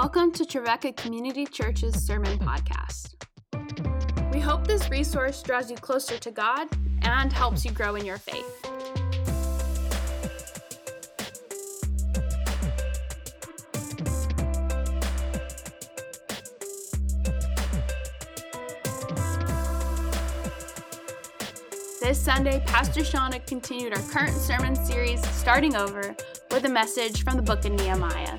Welcome to Trevecca Community Church's Sermon Podcast. We hope this resource draws you closer to God and helps you grow in your faith. This Sunday, Pastor Shawna continued our current sermon series, Starting Over, with a message from the book of Nehemiah.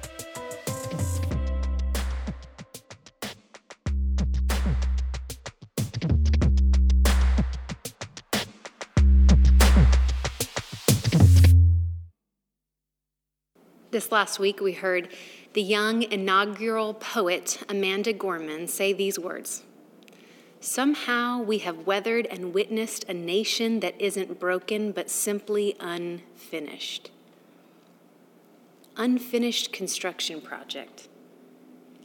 This last week, we heard the young inaugural poet Amanda Gorman say these words Somehow we have weathered and witnessed a nation that isn't broken but simply unfinished. Unfinished construction project.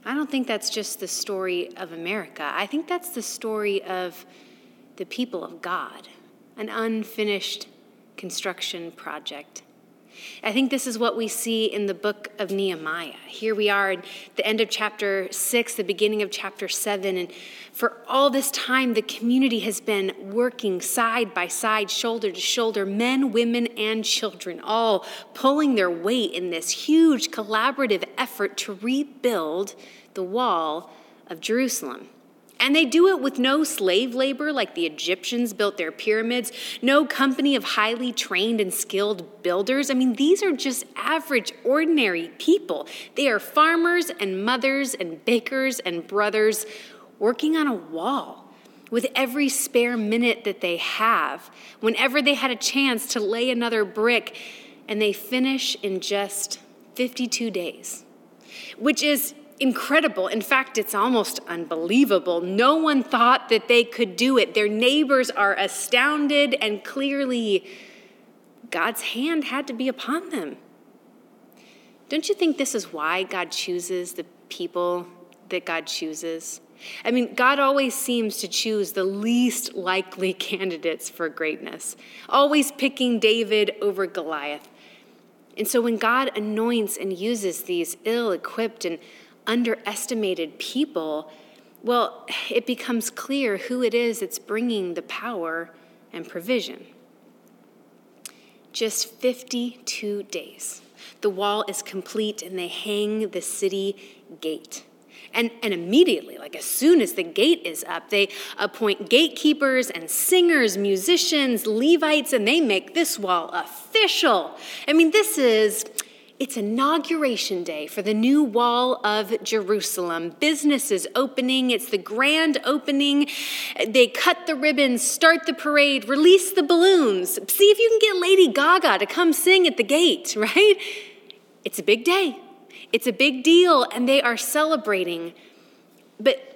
I don't think that's just the story of America. I think that's the story of the people of God, an unfinished construction project. I think this is what we see in the book of Nehemiah. Here we are at the end of chapter six, the beginning of chapter seven. And for all this time, the community has been working side by side, shoulder to shoulder, men, women, and children, all pulling their weight in this huge collaborative effort to rebuild the wall of Jerusalem. And they do it with no slave labor like the Egyptians built their pyramids, no company of highly trained and skilled builders. I mean, these are just average, ordinary people. They are farmers and mothers and bakers and brothers working on a wall with every spare minute that they have, whenever they had a chance to lay another brick, and they finish in just 52 days, which is incredible. In fact, it's almost unbelievable. No one thought that they could do it. Their neighbors are astounded, and clearly, God's hand had to be upon them. Don't you think this is why God chooses the people that God chooses? I mean, God always seems to choose the least likely candidates for greatness, always picking David over Goliath. And so when God anoints and uses these ill equipped and underestimated people, well, it becomes clear who it is that's bringing the power and provision. Just 52 days. The wall is complete and they hang the city gate. And, and immediately, like as soon as the gate is up, they appoint gatekeepers and singers, musicians, Levites, and they make this wall official. I mean, this is it's inauguration day for the new wall of Jerusalem. Business is opening. It's the grand opening. They cut the ribbons, start the parade, release the balloons. See if you can get Lady Gaga to come sing at the gate, right? It's a big day. It's a big deal, and they are celebrating. But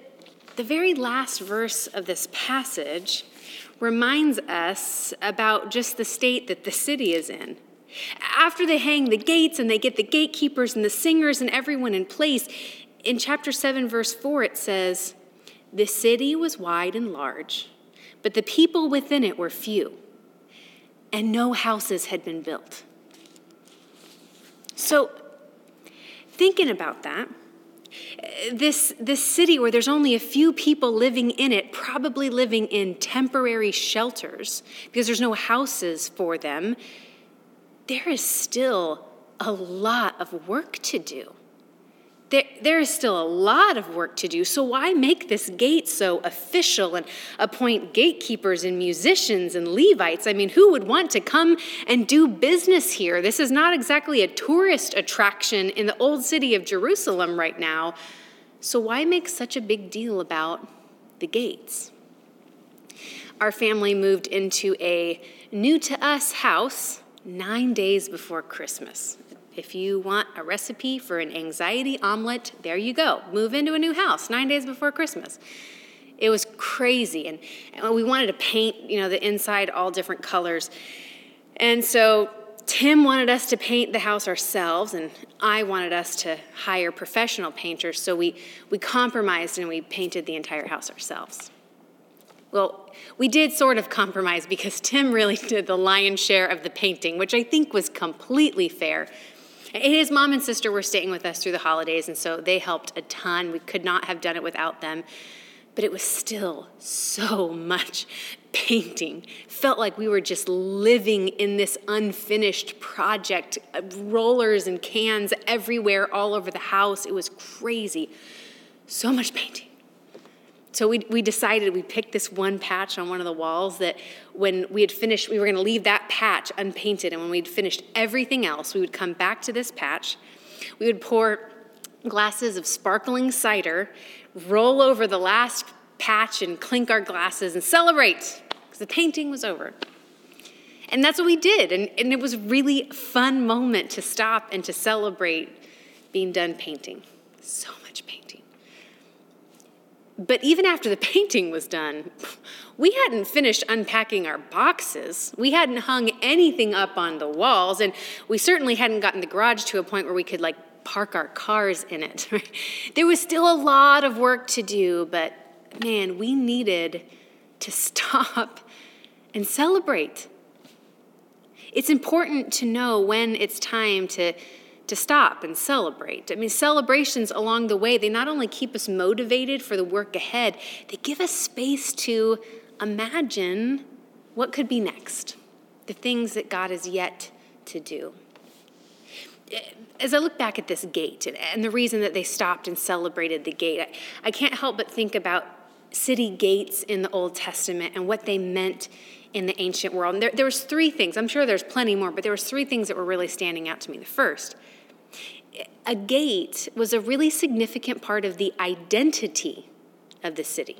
the very last verse of this passage reminds us about just the state that the city is in. After they hang the gates and they get the gatekeepers and the singers and everyone in place, in chapter 7, verse 4, it says, The city was wide and large, but the people within it were few, and no houses had been built. So, thinking about that, this, this city where there's only a few people living in it, probably living in temporary shelters because there's no houses for them, there is still a lot of work to do. There, there is still a lot of work to do. So, why make this gate so official and appoint gatekeepers and musicians and Levites? I mean, who would want to come and do business here? This is not exactly a tourist attraction in the old city of Jerusalem right now. So, why make such a big deal about the gates? Our family moved into a new to us house nine days before Christmas. If you want a recipe for an anxiety omelet, there you go. Move into a new house nine days before Christmas. It was crazy. And, and we wanted to paint, you know, the inside all different colors. And so Tim wanted us to paint the house ourselves, and I wanted us to hire professional painters. So we, we compromised and we painted the entire house ourselves. Well, we did sort of compromise because Tim really did the lion's share of the painting, which I think was completely fair. His mom and sister were staying with us through the holidays, and so they helped a ton. We could not have done it without them. But it was still so much painting. Felt like we were just living in this unfinished project, uh, rollers and cans everywhere, all over the house. It was crazy. So much painting. So we, we decided, we picked this one patch on one of the walls that when we had finished, we were going to leave that patch unpainted. And when we'd finished everything else, we would come back to this patch. We would pour glasses of sparkling cider, roll over the last patch, and clink our glasses and celebrate because the painting was over. And that's what we did. And, and it was a really fun moment to stop and to celebrate being done painting. So much painting. But even after the painting was done, we hadn't finished unpacking our boxes. We hadn't hung anything up on the walls, and we certainly hadn't gotten the garage to a point where we could like park our cars in it. there was still a lot of work to do, but man, we needed to stop and celebrate. It's important to know when it's time to to stop and celebrate. I mean, celebrations along the way, they not only keep us motivated for the work ahead, they give us space to imagine what could be next, the things that God has yet to do. As I look back at this gate and the reason that they stopped and celebrated the gate, I, can't help but think about city gates in the Old Testament and what they meant in the ancient world. And there, there was three things. I'm sure there's plenty more, but there was three things that were really standing out to me. The first a gate was a really significant part of the identity of the city.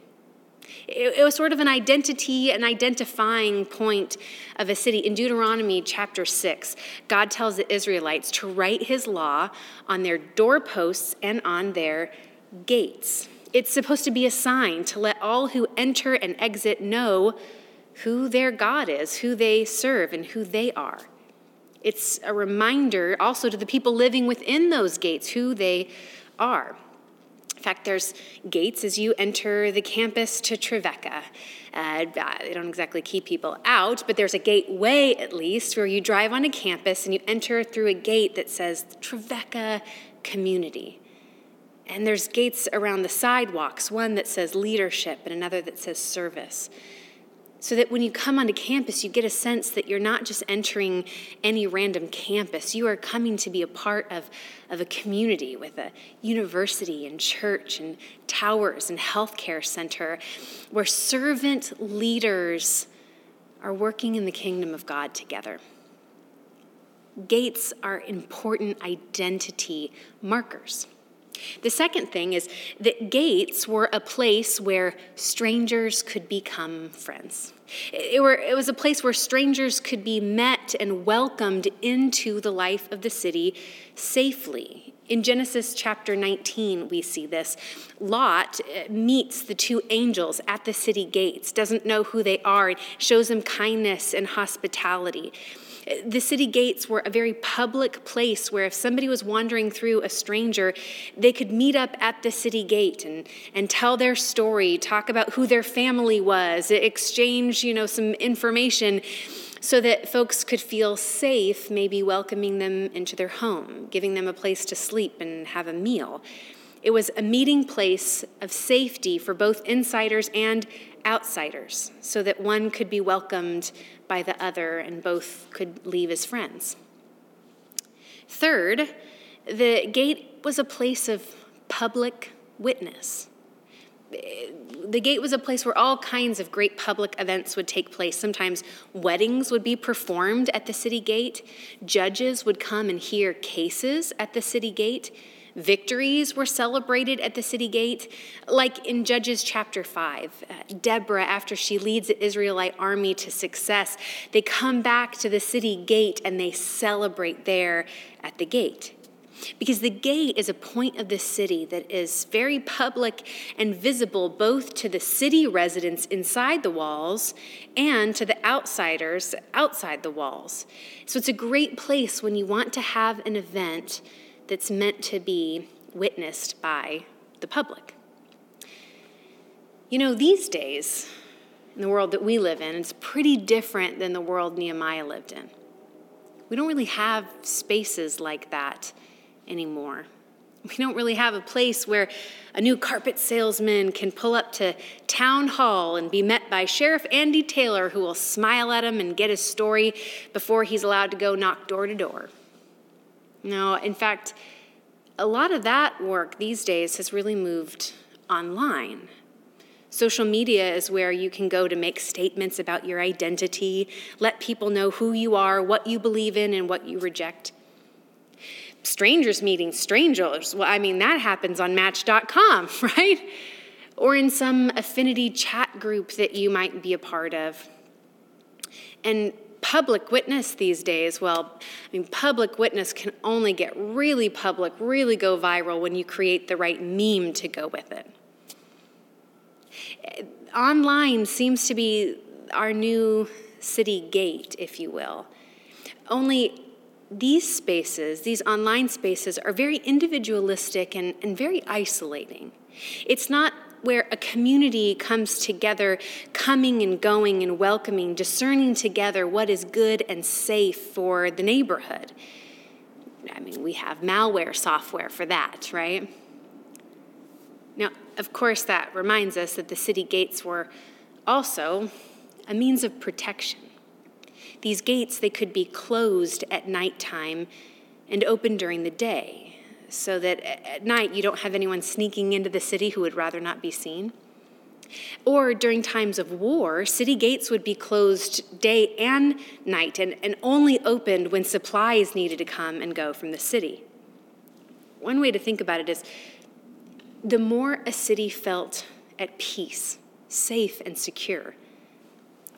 It, it was sort of an identity, an identifying point of a city. In Deuteronomy chapter 6, God tells the Israelites to write his law on their doorposts and on their gates. It's supposed to be a sign to let all who enter and exit know who their God is, who they serve, and who they are. It's a reminder also to the people living within those gates who they are. In fact, there's gates as you enter the campus to Trevecca. Uh, they don't exactly keep people out, but there's a gateway at least where you drive on a campus and you enter through a gate that says Trevecca Community. And there's gates around the sidewalks, one that says leadership and another that says service so that when you come onto campus, you get a sense that you're not just entering any random campus. You are coming to be a part of, of a community with a university and church and towers and healthcare center where servant leaders are working in the kingdom of God together. Gates are important identity markers. The second thing is that gates were a place where strangers could become friends. It, were, it was a place where strangers could be met and welcomed into the life of the city safely. In Genesis chapter 19, we see this. Lot uh, meets the two angels at the city gates, doesn't know who they are, shows them kindness and hospitality. The city gates were a very public place where if somebody was wandering through a stranger, they could meet up at the city gate and, and tell their story, talk about who their family was, exchange, you know, some information so that folks could feel safe, maybe welcoming them into their home, giving them a place to sleep and have a meal. It was a meeting place of safety for both insiders and outsiders, so that one could be welcomed by the other and both could leave as friends. Third, the gate was a place of public witness. The gate was a place where all kinds of great public events would take place. Sometimes weddings would be performed at the city gate, judges would come and hear cases at the city gate Victories were celebrated at the city gate, like in Judges chapter 5. Uh, Deborah, after she leads the Israelite army to success, they come back to the city gate and they celebrate there at the gate. Because the gate is a point of the city that is very public and visible both to the city residents inside the walls and to the outsiders outside the walls. So it's a great place when you want to have an event that's meant to be witnessed by the public. You know, these days, in the world that we live in, it's pretty different than the world Nehemiah lived in. We don't really have spaces like that anymore. We don't really have a place where a new carpet salesman can pull up to town hall and be met by Sheriff Andy Taylor, who will smile at him and get his story before he's allowed to go knock door to door. No, in fact, a lot of that work these days has really moved online. Social media is where you can go to make statements about your identity, let people know who you are, what you believe in, and what you reject strangers meeting strangers. Well, I mean, that happens on Match.com, right? Or in some affinity chat group that you might be a part of. And public witness these days, well, I mean, public witness can only get really public, really go viral when you create the right meme to go with it. Online seems to be our new city gate, if you will. Only these spaces, these online spaces, are very individualistic and, and very isolating. It's not where a community comes together, coming and going and welcoming, discerning together what is good and safe for the neighborhood. I mean, we have malware software for that, right? Now, of course, that reminds us that the city gates were also a means of protection. These gates, they could be closed at nighttime and open during the day, so that at night you don't have anyone sneaking into the city who would rather not be seen. Or during times of war, city gates would be closed day and night and, and only opened when supplies needed to come and go from the city. One way to think about it is the more a city felt at peace, safe, and secure,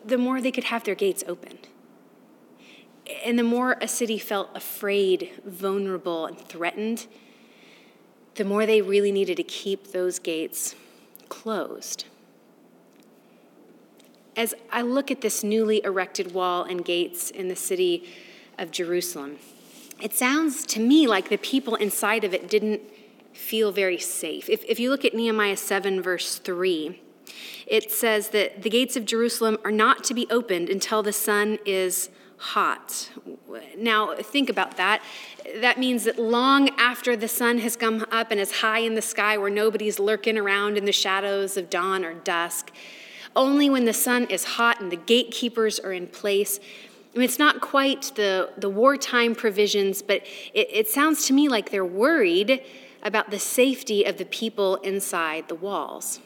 the more they could have their gates opened. And the more a city felt afraid, vulnerable, and threatened, the more they really needed to keep those gates closed. As I look at this newly erected wall and gates in the city of Jerusalem, it sounds to me like the people inside of it didn't feel very safe. If, if you look at Nehemiah 7, verse 3, it says that the gates of Jerusalem are not to be opened until the sun is hot. Now, think about that. That means that long after the sun has come up and is high in the sky where nobody's lurking around in the shadows of dawn or dusk, only when the sun is hot and the gatekeepers are in place. I mean, it's not quite the, the wartime provisions, but it, it sounds to me like they're worried about the safety of the people inside the walls.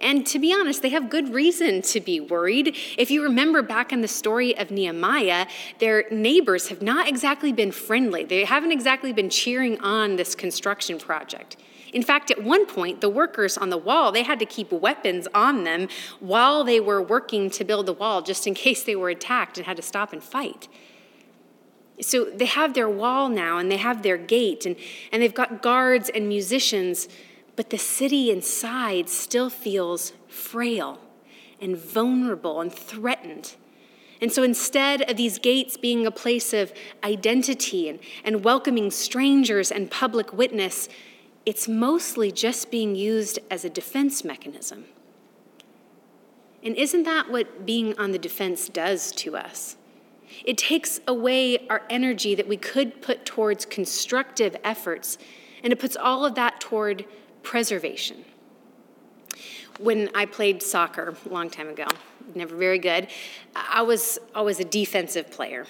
And to be honest, they have good reason to be worried. If you remember back in the story of Nehemiah, their neighbors have not exactly been friendly. They haven't exactly been cheering on this construction project. In fact, at one point, the workers on the wall, they had to keep weapons on them while they were working to build the wall just in case they were attacked and had to stop and fight. So they have their wall now and they have their gate and, and they've got guards and musicians but the city inside still feels frail and vulnerable and threatened. And so instead of these gates being a place of identity and, and welcoming strangers and public witness, it's mostly just being used as a defense mechanism. And isn't that what being on the defense does to us? It takes away our energy that we could put towards constructive efforts, and it puts all of that toward preservation. When I played soccer a long time ago, never very good, I was always a defensive player.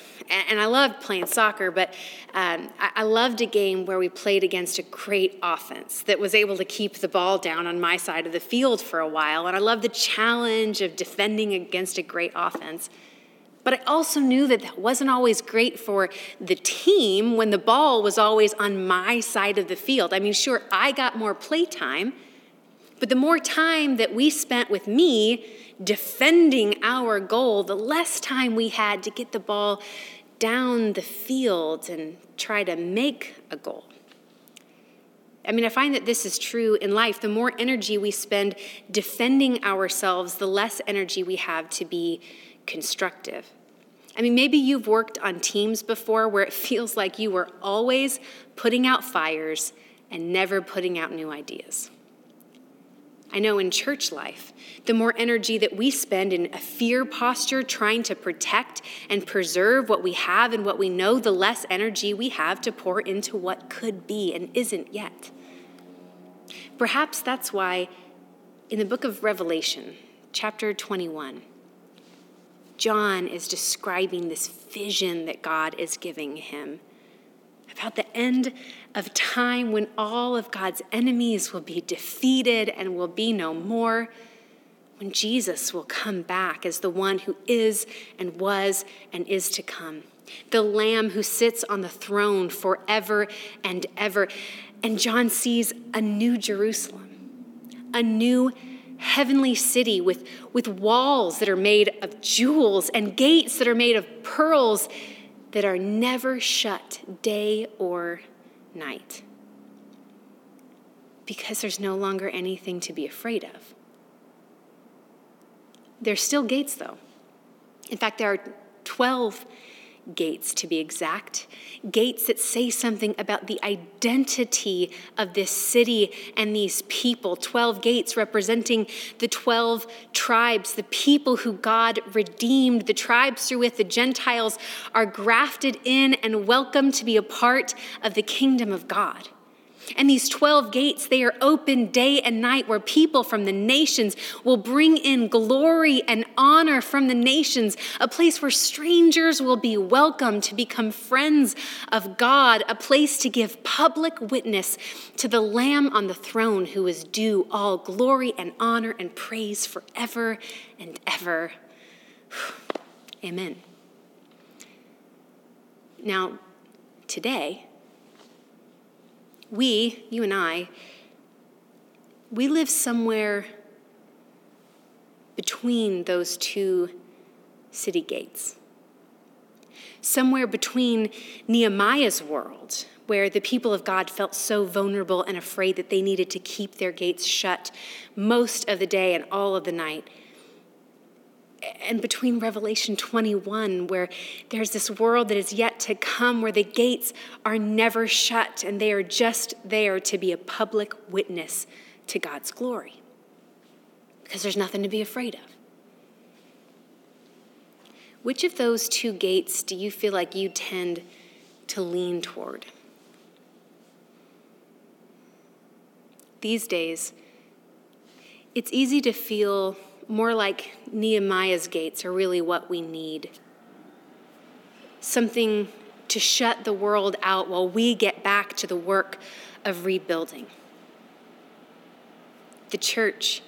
And I loved playing soccer, but um, I loved a game where we played against a great offense that was able to keep the ball down on my side of the field for a while. And I loved the challenge of defending against a great offense. But I also knew that that wasn't always great for the team when the ball was always on my side of the field. I mean, sure, I got more play time, but the more time that we spent with me defending our goal, the less time we had to get the ball down the field and try to make a goal. I mean, I find that this is true in life. The more energy we spend defending ourselves, the less energy we have to be constructive. I mean, maybe you've worked on teams before where it feels like you were always putting out fires and never putting out new ideas. I know in church life, the more energy that we spend in a fear posture trying to protect and preserve what we have and what we know, the less energy we have to pour into what could be and isn't yet. Perhaps that's why in the book of Revelation, chapter 21, John is describing this vision that God is giving him about the end of time when all of God's enemies will be defeated and will be no more when Jesus will come back as the one who is and was and is to come, the Lamb who sits on the throne forever and ever. And John sees a new Jerusalem, a new heavenly city with, with walls that are made of jewels and gates that are made of pearls that are never shut day or night. Because there's no longer anything to be afraid of. There's still gates, though. In fact, there are 12 gates to be exact, gates that say something about the identity of this city and these people. 12 gates representing the 12 tribes, the people who God redeemed, the tribes through which the Gentiles are grafted in and welcome to be a part of the kingdom of God. And these 12 gates, they are open day and night where people from the nations will bring in glory and honor from the nations, a place where strangers will be welcome to become friends of God, a place to give public witness to the Lamb on the throne who is due all glory and honor and praise forever and ever. Amen. Now, today, we, you and I, we live somewhere between those two city gates. Somewhere between Nehemiah's world, where the people of God felt so vulnerable and afraid that they needed to keep their gates shut most of the day and all of the night, and between Revelation 21, where there's this world that is yet to come, where the gates are never shut and they are just there to be a public witness to God's glory. Because there's nothing to be afraid of. Which of those two gates do you feel like you tend to lean toward? These days, it's easy to feel more like Nehemiah's gates are really what we need. Something to shut the world out while we get back to the work of rebuilding. The church,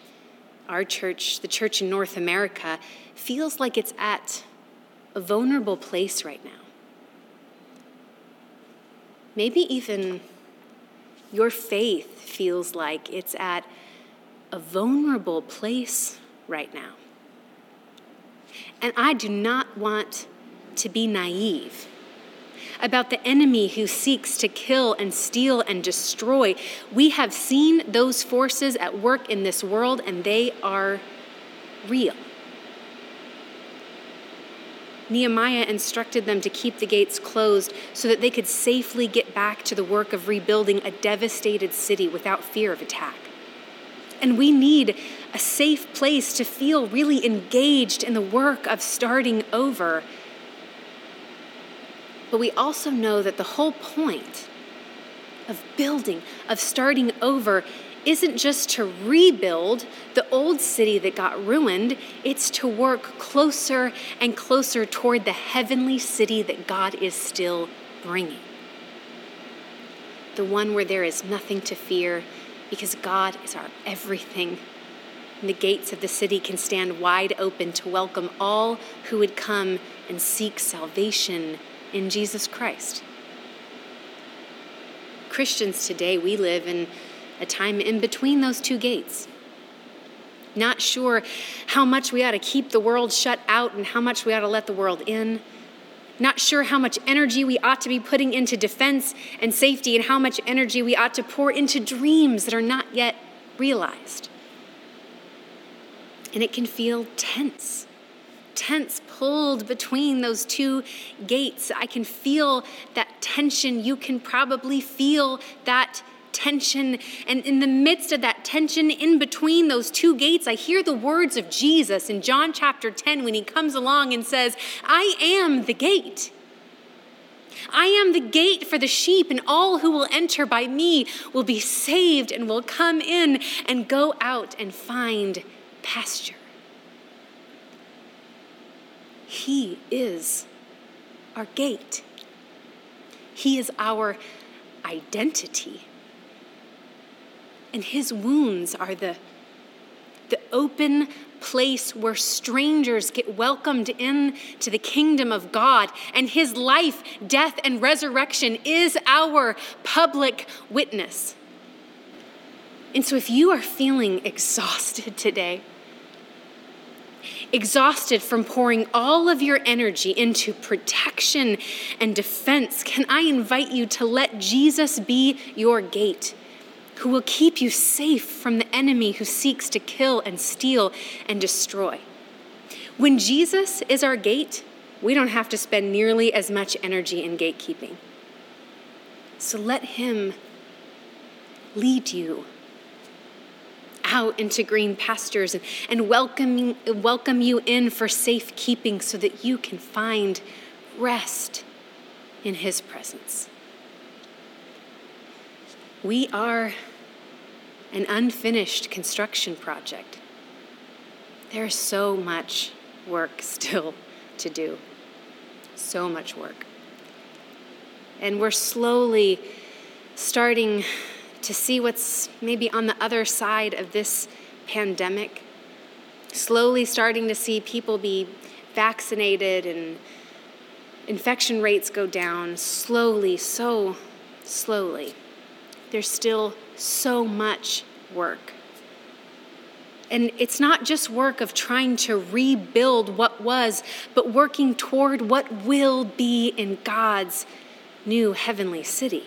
our church, the church in North America, feels like it's at a vulnerable place right now. Maybe even your faith feels like it's at a vulnerable place right now. And I do not want to be naive about the enemy who seeks to kill and steal and destroy. We have seen those forces at work in this world, and they are real. Nehemiah instructed them to keep the gates closed so that they could safely get back to the work of rebuilding a devastated city without fear of attack. And we need a safe place to feel really engaged in the work of starting over. But we also know that the whole point of building, of starting over, isn't just to rebuild the old city that got ruined, it's to work closer and closer toward the heavenly city that God is still bringing. The one where there is nothing to fear because God is our everything. And the gates of the city can stand wide open to welcome all who would come and seek salvation in Jesus Christ. Christians today, we live in a time in between those two gates. Not sure how much we ought to keep the world shut out and how much we ought to let the world in not sure how much energy we ought to be putting into defense and safety, and how much energy we ought to pour into dreams that are not yet realized. And it can feel tense, tense, pulled between those two gates. I can feel that tension. You can probably feel that tension. And in the midst of that tension, in between those two gates, I hear the words of Jesus in John chapter 10 when he comes along and says, I am the gate. I am the gate for the sheep, and all who will enter by me will be saved and will come in and go out and find pasture. He is our gate. He is our identity. And his wounds are the, the open place where strangers get welcomed in to the kingdom of God. And his life, death, and resurrection is our public witness. And so if you are feeling exhausted today, exhausted from pouring all of your energy into protection and defense, can I invite you to let Jesus be your gate? Who will keep you safe from the enemy who seeks to kill and steal and destroy. When Jesus is our gate, we don't have to spend nearly as much energy in gatekeeping. So let Him lead you out into green pastures and, and welcome, welcome you in for safekeeping so that you can find rest in His presence. We are an unfinished construction project. There's so much work still to do. So much work. And we're slowly starting to see what's maybe on the other side of this pandemic. Slowly starting to see people be vaccinated and infection rates go down slowly, so slowly. There's still so much work. And it's not just work of trying to rebuild what was, but working toward what will be in God's new heavenly city.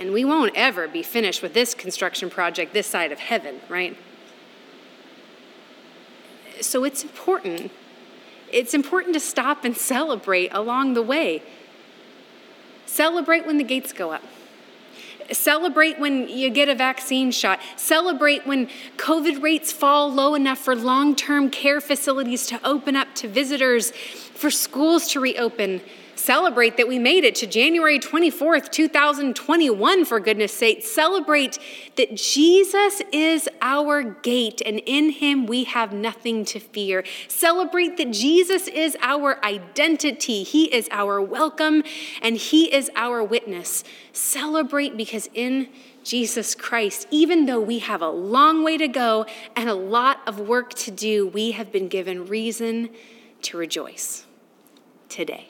And we won't ever be finished with this construction project this side of heaven, right? So it's important. It's important to stop and celebrate along the way. Celebrate when the gates go up. Celebrate when you get a vaccine shot. Celebrate when COVID rates fall low enough for long term care facilities to open up to visitors, for schools to reopen, Celebrate that we made it to January 24th, 2021, for goodness sake. Celebrate that Jesus is our gate and in him we have nothing to fear. Celebrate that Jesus is our identity. He is our welcome and he is our witness. Celebrate because in Jesus Christ, even though we have a long way to go and a lot of work to do, we have been given reason to rejoice today.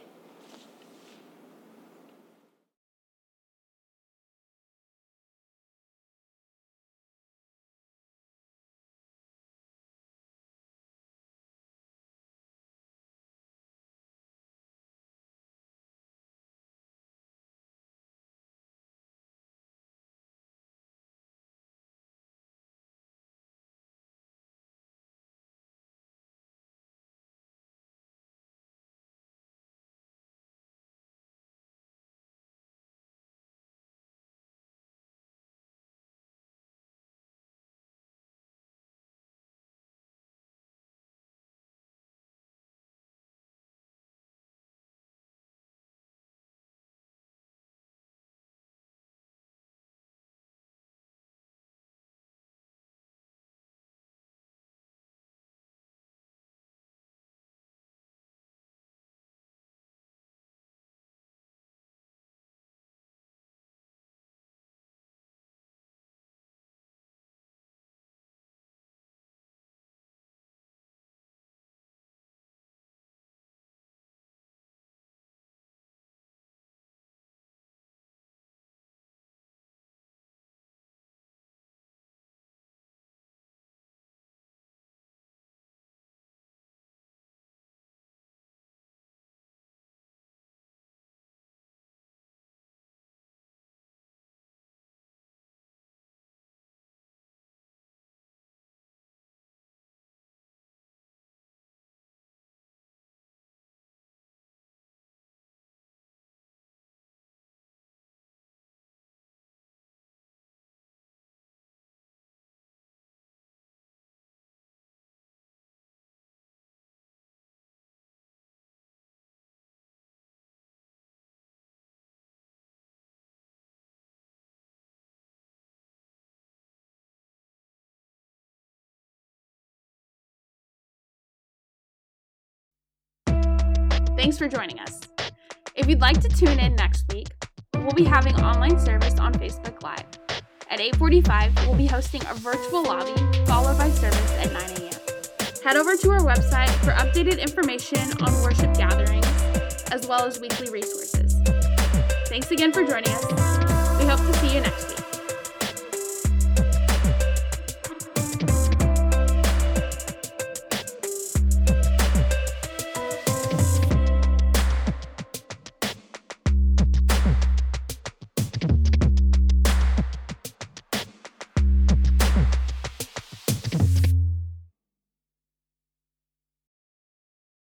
Thanks for joining us. If you'd like to tune in next week, we'll be having online service on Facebook Live. At 8:45, we'll be hosting a virtual lobby followed by service at 9 a.m. Head over to our website for updated information on worship gatherings as well as weekly resources. Thanks again for joining us. We hope to see you next week.